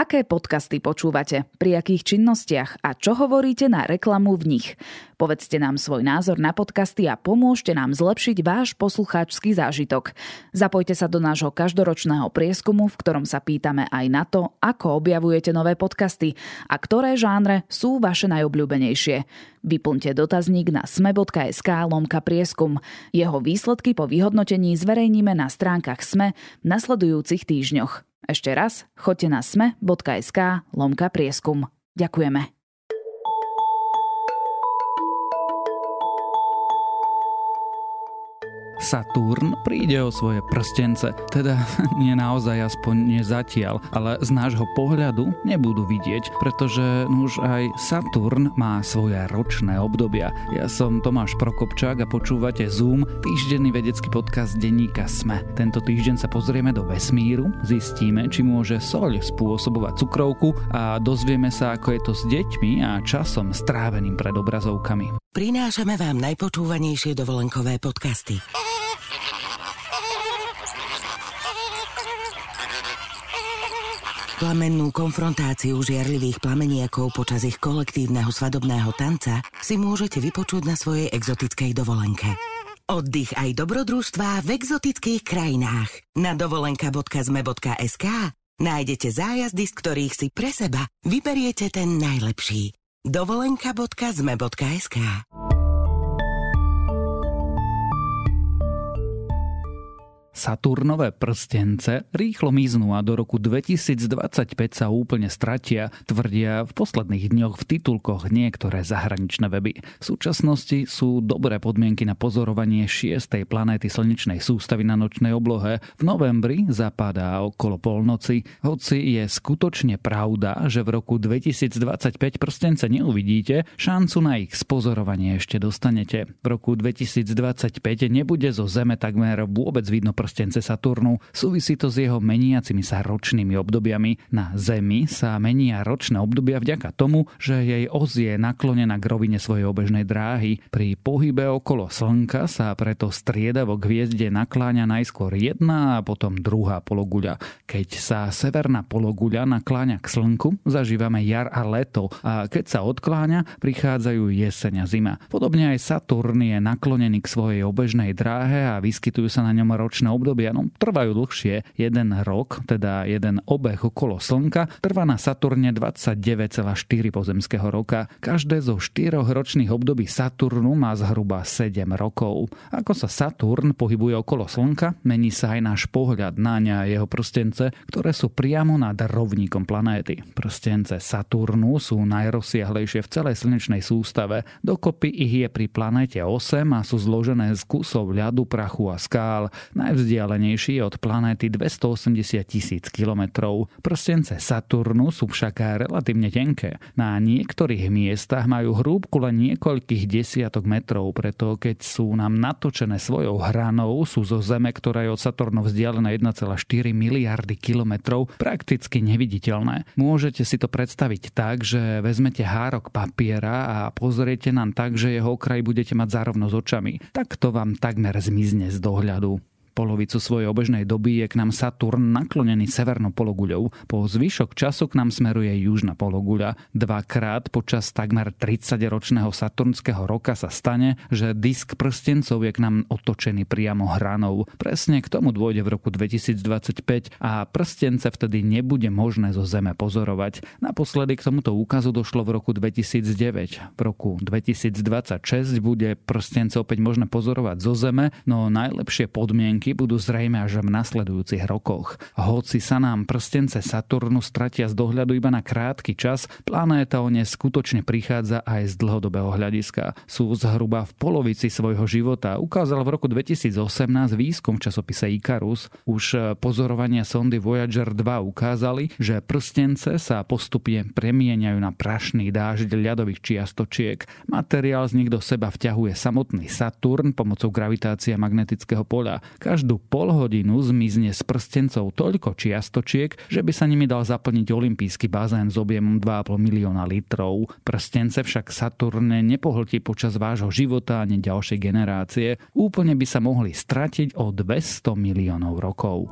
Aké podcasty počúvate, pri akých činnostiach a čo hovoríte na reklamu v nich? Povedzte nám svoj názor na podcasty a pomôžte nám zlepšiť váš poslucháčsky zážitok. Zapojte sa do nášho každoročného prieskumu, v ktorom sa pýtame aj na to, ako objavujete nové podcasty a ktoré žánre sú vaše najobľúbenejšie. Vyplňte dotazník na sme.sk lomka prieskum. Jeho výsledky po vyhodnotení zverejníme na stránkach SME v nasledujúcich týždňoch. Ešte raz, choďte na sme.sk lomka prieskum. Ďakujeme. Saturn príde o svoje prstence, teda nie naozaj aspoň nie zatiaľ, ale z nášho pohľadu nebudú vidieť, pretože už aj Saturn má svoje ročné obdobia. Ja som Tomáš Prokopčák a počúvate Zoom, týždenný vedecký podcast denníka SME. Tento týždeň sa pozrieme do vesmíru, zistíme, či môže soľ spôsobovať cukrovku a dozvieme sa, ako je to s deťmi a časom stráveným pred obrazovkami. Prinášame vám najpočúvanejšie dovolenkové podcasty. Plamennú konfrontáciu žiarlivých plameniakov počas ich kolektívneho svadobného tanca si môžete vypočuť na svojej exotickej dovolenke. Oddych aj dobrodružstvá v exotických krajinách. Na dovolenka.zme.sk nájdete zájazdy, z ktorých si pre seba vyberiete ten najlepší. dovolenka.zme.sk Saturnové prstence rýchlo miznú a do roku 2025 sa úplne stratia, tvrdia v posledných dňoch v titulkoch niektoré zahraničné weby. V súčasnosti sú dobré podmienky na pozorovanie šiestej planéty slnečnej sústavy na nočnej oblohe. V novembri zapadá okolo polnoci, hoci je skutočne pravda, že v roku 2025 prstence neuvidíte, šancu na ich spozorovanie ešte dostanete. V roku 2025 nebude zo Zeme takmer vôbec vidno prstence Saturnu. Súvisí to s jeho meniacimi sa ročnými obdobiami. Na Zemi sa menia ročné obdobia vďaka tomu, že jej os je naklonená k rovine svojej obežnej dráhy. Pri pohybe okolo Slnka sa preto striedavo hviezde nakláňa najskôr jedna a potom druhá pologuľa. Keď sa severná pologuľa nakláňa k Slnku, zažívame jar a leto a keď sa odkláňa, prichádzajú jeseň a zima. Podobne aj Saturn je naklonený k svojej obežnej dráhe a vyskytujú sa na ňom ročné obdobia no, trvajú dlhšie. Jeden rok, teda jeden obeh okolo Slnka, trvá na Saturne 29,4 pozemského roka. Každé zo štyroch ročných období Saturnu má zhruba 7 rokov. Ako sa Saturn pohybuje okolo Slnka, mení sa aj náš pohľad na ňa a jeho prstence, ktoré sú priamo nad rovníkom planéty. Prstence Saturnu sú najrozsiahlejšie v celej slnečnej sústave. Dokopy ich je pri planéte 8 a sú zložené z kusov ľadu, prachu a skál. Najvzdialenejšie najvzdialenejší od planéty 280 tisíc kilometrov. Prstence Saturnu sú však relatívne tenké. Na niektorých miestach majú hrúbku len niekoľkých desiatok metrov, preto keď sú nám natočené svojou hranou, sú zo Zeme, ktorá je od Saturnu vzdialená 1,4 miliardy kilometrov, prakticky neviditeľné. Môžete si to predstaviť tak, že vezmete hárok papiera a pozriete nám tak, že jeho okraj budete mať zárovno s očami. Tak to vám takmer zmizne z dohľadu. Polovicu svojej obežnej doby je k nám Saturn naklonený severnou pologuľou. Po zvyšok času k nám smeruje južná pologuľa. Dvakrát počas takmer 30-ročného saturnského roka sa stane, že disk prstencov je k nám otočený priamo hranou. Presne k tomu dôjde v roku 2025 a prstence vtedy nebude možné zo Zeme pozorovať. Naposledy k tomuto úkazu došlo v roku 2009. V roku 2026 bude prstence opäť možné pozorovať zo Zeme, no najlepšie podmienky podmienky budú zrejme až v nasledujúcich rokoch. Hoci sa nám prstence Saturnu stratia z dohľadu iba na krátky čas, planéta o ne skutočne prichádza aj z dlhodobého hľadiska. Sú zhruba v polovici svojho života. Ukázal v roku 2018 výskum v časopise Icarus. Už pozorovania sondy Voyager 2 ukázali, že prstence sa postupne premieňajú na prašný dážď ľadových čiastočiek. Materiál z nich do seba vťahuje samotný Saturn pomocou gravitácie magnetického poľa. Každú pol hodinu zmizne s prstencov toľko čiastočiek, že by sa nimi dal zaplniť olimpijský bazén s objemom 2,5 milióna litrov. Prstence však Saturne nepohltí počas vášho života ani ďalšej generácie. Úplne by sa mohli stratiť o 200 miliónov rokov.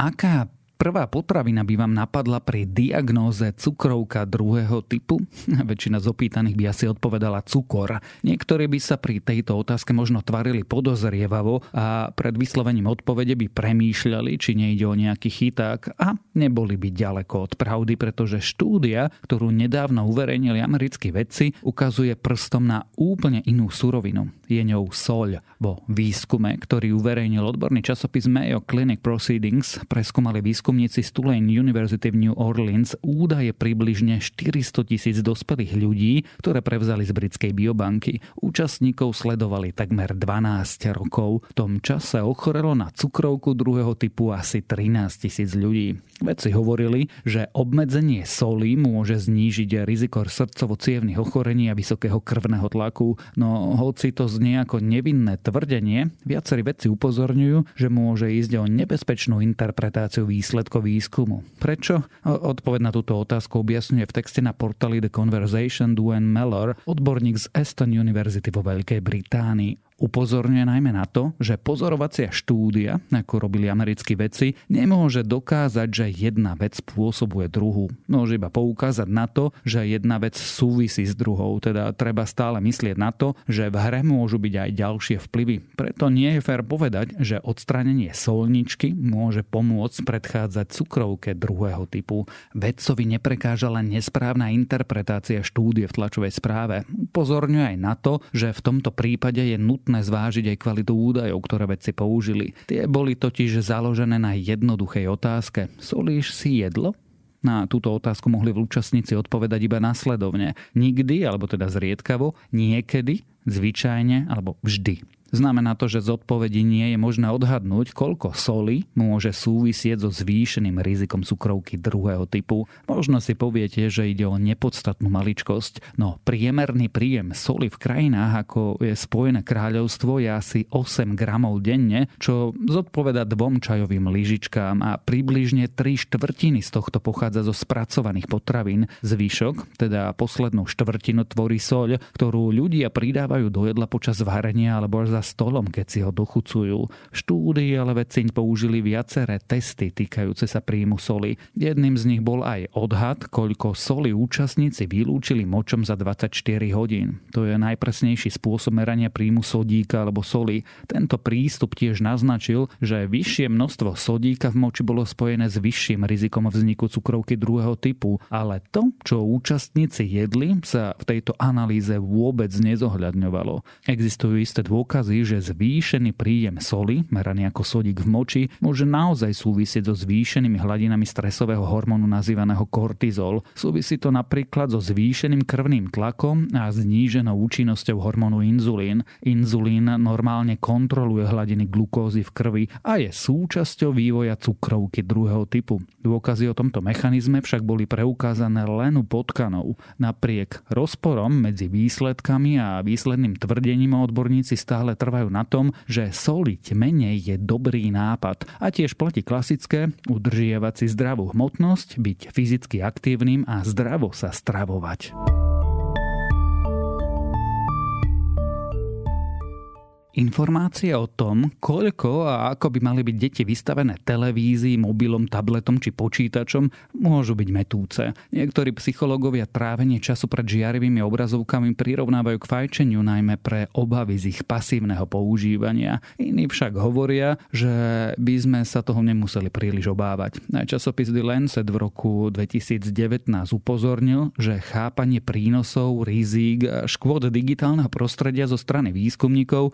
Aká Prvá potravina by vám napadla pri diagnóze cukrovka druhého typu? Väčšina z opýtaných by asi odpovedala cukor. Niektorí by sa pri tejto otázke možno tvarili podozrievavo a pred vyslovením odpovede by premýšľali, či nejde o nejaký chyták a neboli by ďaleko od pravdy, pretože štúdia, ktorú nedávno uverejnili americkí vedci, ukazuje prstom na úplne inú surovinu. Je ňou soľ. Vo výskume, ktorý uverejnil odborný časopis Mayo Clinic Proceedings, preskúmali výskum výskumníci z Tulane University v New Orleans údaje približne 400 tisíc dospelých ľudí, ktoré prevzali z britskej biobanky. Účastníkov sledovali takmer 12 rokov. V tom čase ochorelo na cukrovku druhého typu asi 13 tisíc ľudí. Vedci hovorili, že obmedzenie soli môže znížiť riziko srdcovo ochorení a vysokého krvného tlaku, no hoci to znie ako nevinné tvrdenie, viacerí vedci upozorňujú, že môže ísť o nebezpečnú interpretáciu výsledkov výsledkov výskumu. Prečo? Odpoved na túto otázku objasňuje v texte na portáli The Conversation Duane Mellor, odborník z Aston University vo Veľkej Británii. Upozorňuje najmä na to, že pozorovacia štúdia, ako robili americkí vedci, nemôže dokázať, že jedna vec spôsobuje druhú. Môže iba poukázať na to, že jedna vec súvisí s druhou, teda treba stále myslieť na to, že v hre môžu byť aj ďalšie vplyvy. Preto nie je fér povedať, že odstránenie solničky môže pomôcť predchádzať cukrovke druhého typu. Vedcovi neprekáža len nesprávna interpretácia štúdie v tlačovej správe. Upozorňuje aj na to, že v tomto prípade je nutné nutné zvážiť aj kvalitu údajov, ktoré vedci použili. Tie boli totiž založené na jednoduchej otázke. Solíš si jedlo? Na túto otázku mohli účastníci odpovedať iba následovne. Nikdy, alebo teda zriedkavo, niekedy, zvyčajne alebo vždy. Znamená to, že z odpovedí nie je možné odhadnúť, koľko soli môže súvisieť so zvýšeným rizikom cukrovky druhého typu. Možno si poviete, že ide o nepodstatnú maličkosť, no priemerný príjem soli v krajinách ako je Spojené kráľovstvo je asi 8 gramov denne, čo zodpoveda dvom čajovým lyžičkám a približne 3 štvrtiny z tohto pochádza zo spracovaných potravín. Zvyšok, teda poslednú štvrtinu tvorí soľ, ktorú ľudia pridávajú do jedla počas varenia alebo za stolom, keď si ho dochucujú. Štúdii ale vedci použili viaceré testy týkajúce sa príjmu soli. Jedným z nich bol aj odhad, koľko soli účastníci vylúčili močom za 24 hodín. To je najpresnejší spôsob merania príjmu sodíka alebo soli. Tento prístup tiež naznačil, že vyššie množstvo sodíka v moči bolo spojené s vyšším rizikom vzniku cukrovky druhého typu, ale to, čo účastníci jedli, sa v tejto analýze vôbec nezohľadňovalo. Existujú isté dôkazy, dôkazy, že zvýšený príjem soli, meraný ako sodík v moči, môže naozaj súvisieť so zvýšenými hladinami stresového hormónu nazývaného kortizol. Súvisí to napríklad so zvýšeným krvným tlakom a zníženou účinnosťou hormónu inzulín. Inzulín normálne kontroluje hladiny glukózy v krvi a je súčasťou vývoja cukrovky druhého typu. Dôkazy o tomto mechanizme však boli preukázané len u potkanov. Napriek rozporom medzi výsledkami a výsledným tvrdením odborníci stále trvajú na tom, že soliť menej je dobrý nápad. A tiež platí klasické udržiavať si zdravú hmotnosť, byť fyzicky aktívnym a zdravo sa stravovať. Informácie o tom, koľko a ako by mali byť deti vystavené televízii, mobilom, tabletom či počítačom, môžu byť metúce. Niektorí psychológovia trávenie času pred žiarivými obrazovkami prirovnávajú k fajčeniu najmä pre obavy z ich pasívneho používania. Iní však hovoria, že by sme sa toho nemuseli príliš obávať. Časopis The Lancet v roku 2019 upozornil, že chápanie prínosov, rizík škôd digitálneho prostredia zo strany výskumníkov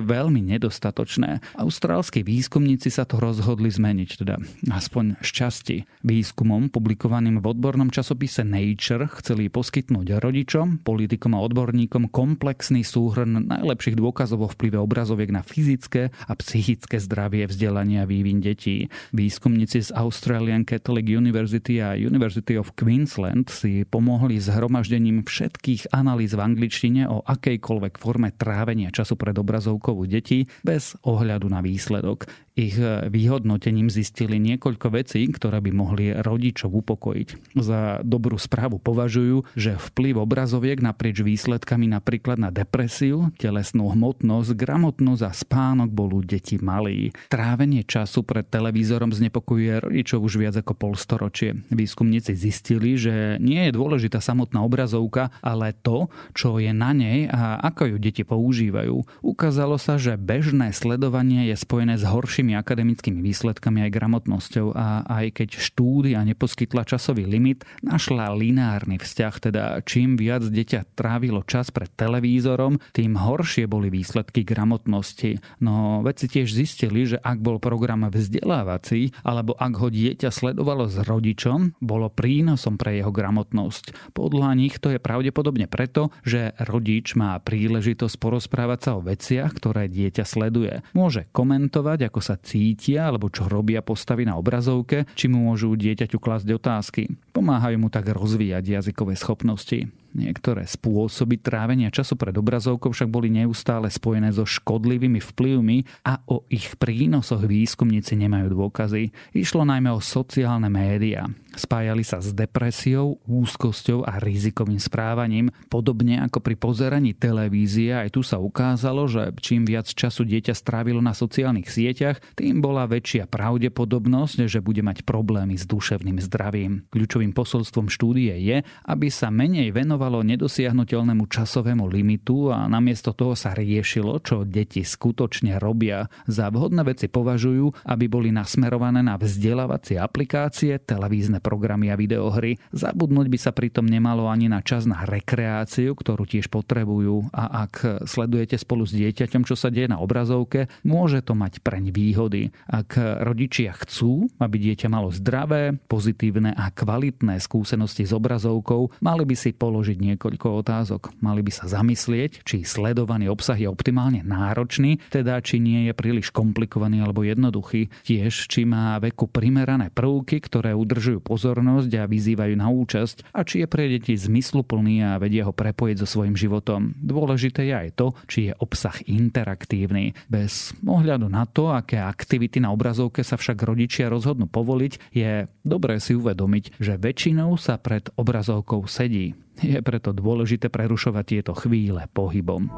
veľmi nedostatočné. Austrálski výskumníci sa to rozhodli zmeniť, teda aspoň šťastí. Výskumom publikovaným v odbornom časopise Nature chceli poskytnúť rodičom, politikom a odborníkom komplexný súhrn najlepších dôkazov o vplyve obrazoviek na fyzické a psychické zdravie, vzdelanie a vývin detí. Výskumníci z Australian Catholic University a University of Queensland si pomohli zhromaždením všetkých analýz v angličtine o akejkoľvek forme trávenia času pred obrazom obrazovkou detí bez ohľadu na výsledok. Ich vyhodnotením zistili niekoľko vecí, ktoré by mohli rodičov upokojiť. Za dobrú správu považujú, že vplyv obrazoviek naprieč výsledkami napríklad na depresiu, telesnú hmotnosť, gramotnosť a spánok bol u detí malý. Trávenie času pred televízorom znepokojuje rodičov už viac ako polstoročie. Výskumníci zistili, že nie je dôležitá samotná obrazovka, ale to, čo je na nej a ako ju deti používajú. Ukázalo sa, že bežné sledovanie je spojené s horšími akademickými výsledkami aj gramotnosťou a aj keď štúdia neposkytla časový limit, našla lineárny vzťah, teda čím viac dieťa trávilo čas pred televízorom, tým horšie boli výsledky gramotnosti. No vedci tiež zistili, že ak bol program vzdelávací, alebo ak ho dieťa sledovalo s rodičom, bolo prínosom pre jeho gramotnosť. Podľa nich to je pravdepodobne preto, že rodič má príležitosť porozprávať sa o veciach, ktoré dieťa sleduje. Môže komentovať, ako sa cítia alebo čo robia postavy na obrazovke, či mu môžu dieťaťu klásť otázky. Pomáhajú mu tak rozvíjať jazykové schopnosti. Niektoré spôsoby trávenia času pred obrazovkou však boli neustále spojené so škodlivými vplyvmi a o ich prínosoch výskumníci nemajú dôkazy. Išlo najmä o sociálne médiá. Spájali sa s depresiou, úzkosťou a rizikovým správaním. Podobne ako pri pozeraní televízie, aj tu sa ukázalo, že čím viac času dieťa strávilo na sociálnych sieťach, tým bola väčšia pravdepodobnosť, že bude mať problémy s duševným zdravím. Kľúčovým posolstvom štúdie je, aby sa menej venovalo nedosiahnutelnému časovému limitu a namiesto toho sa riešilo, čo deti skutočne robia. Za vhodné veci považujú, aby boli nasmerované na vzdelávacie aplikácie, televízne programy a videohry. Zabudnúť by sa pritom nemalo ani na čas na rekreáciu, ktorú tiež potrebujú a ak sledujete spolu s dieťaťom, čo sa deje na obrazovke, môže to mať preň výhody. Ak rodičia chcú, aby dieťa malo zdravé, pozitívne a kvalitné skúsenosti s obrazovkou, mali by si položiť niekoľko otázok. Mali by sa zamyslieť, či sledovaný obsah je optimálne náročný, teda či nie je príliš komplikovaný alebo jednoduchý. Tiež, či má veku primerané prvky, ktoré udržujú pozornosť a vyzývajú na účasť a či je pre deti zmysluplný a vedia ho prepojiť so svojím životom. Dôležité je aj to, či je obsah interaktívny. Bez ohľadu na to, aké aktivity na obrazovke sa však rodičia rozhodnú povoliť, je dobré si uvedomiť, že väčšinou sa pred obrazovkou sedí. Je preto dôležité prerušovať tieto chvíle pohybom.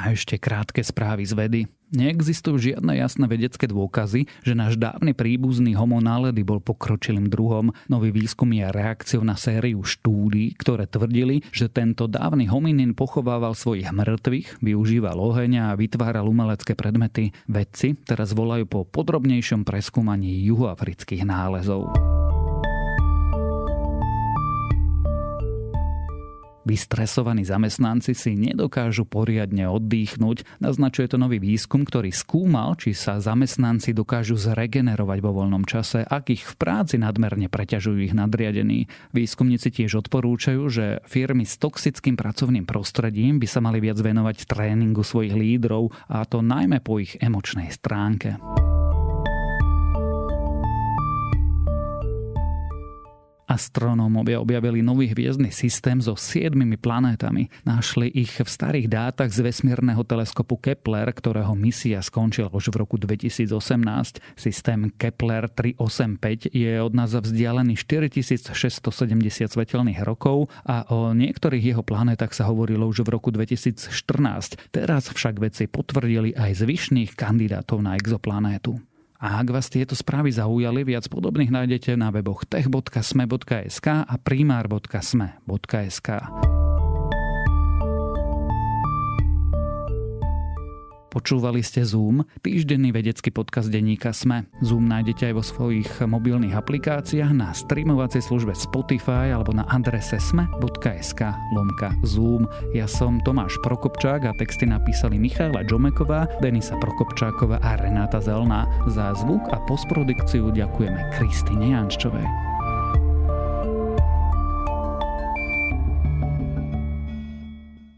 A ešte krátke správy z vedy. Neexistujú žiadne jasné vedecké dôkazy, že náš dávny príbuzný homo náledy bol pokročilým druhom. Nový výskum je reakciou na sériu štúdí, ktoré tvrdili, že tento dávny hominin pochovával svojich mŕtvych, využíval oheň a vytváral umelecké predmety. Vedci teraz volajú po podrobnejšom preskúmaní juhoafrických nálezov. Vystresovaní zamestnanci si nedokážu poriadne oddychnúť. Naznačuje to nový výskum, ktorý skúmal, či sa zamestnanci dokážu zregenerovať vo voľnom čase, ak ich v práci nadmerne preťažujú ich nadriadení. Výskumníci tiež odporúčajú, že firmy s toxickým pracovným prostredím by sa mali viac venovať tréningu svojich lídrov, a to najmä po ich emočnej stránke. Astronómovia objavili nový hviezdny systém so siedmimi planétami. Našli ich v starých dátach z vesmírneho teleskopu Kepler, ktorého misia skončila už v roku 2018. Systém Kepler 385 je od nás vzdialený 4670 svetelných rokov a o niektorých jeho planétach sa hovorilo už v roku 2014. Teraz však vedci potvrdili aj zvyšných kandidátov na exoplanétu. A ak vás tieto správy zaujali, viac podobných nájdete na weboch tech.sme.sk a primár.sme.sk. Počúvali ste Zoom, týždenný vedecký podcast denníka Sme. Zoom nájdete aj vo svojich mobilných aplikáciách na streamovacej službe Spotify alebo na adrese sme.sk lomka Zoom. Ja som Tomáš Prokopčák a texty napísali Michaela Džomeková, Denisa Prokopčáková a Renáta Zelná. Za zvuk a postprodukciu ďakujeme Kristine Jančovej.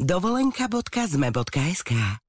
dovolenka.zme.sk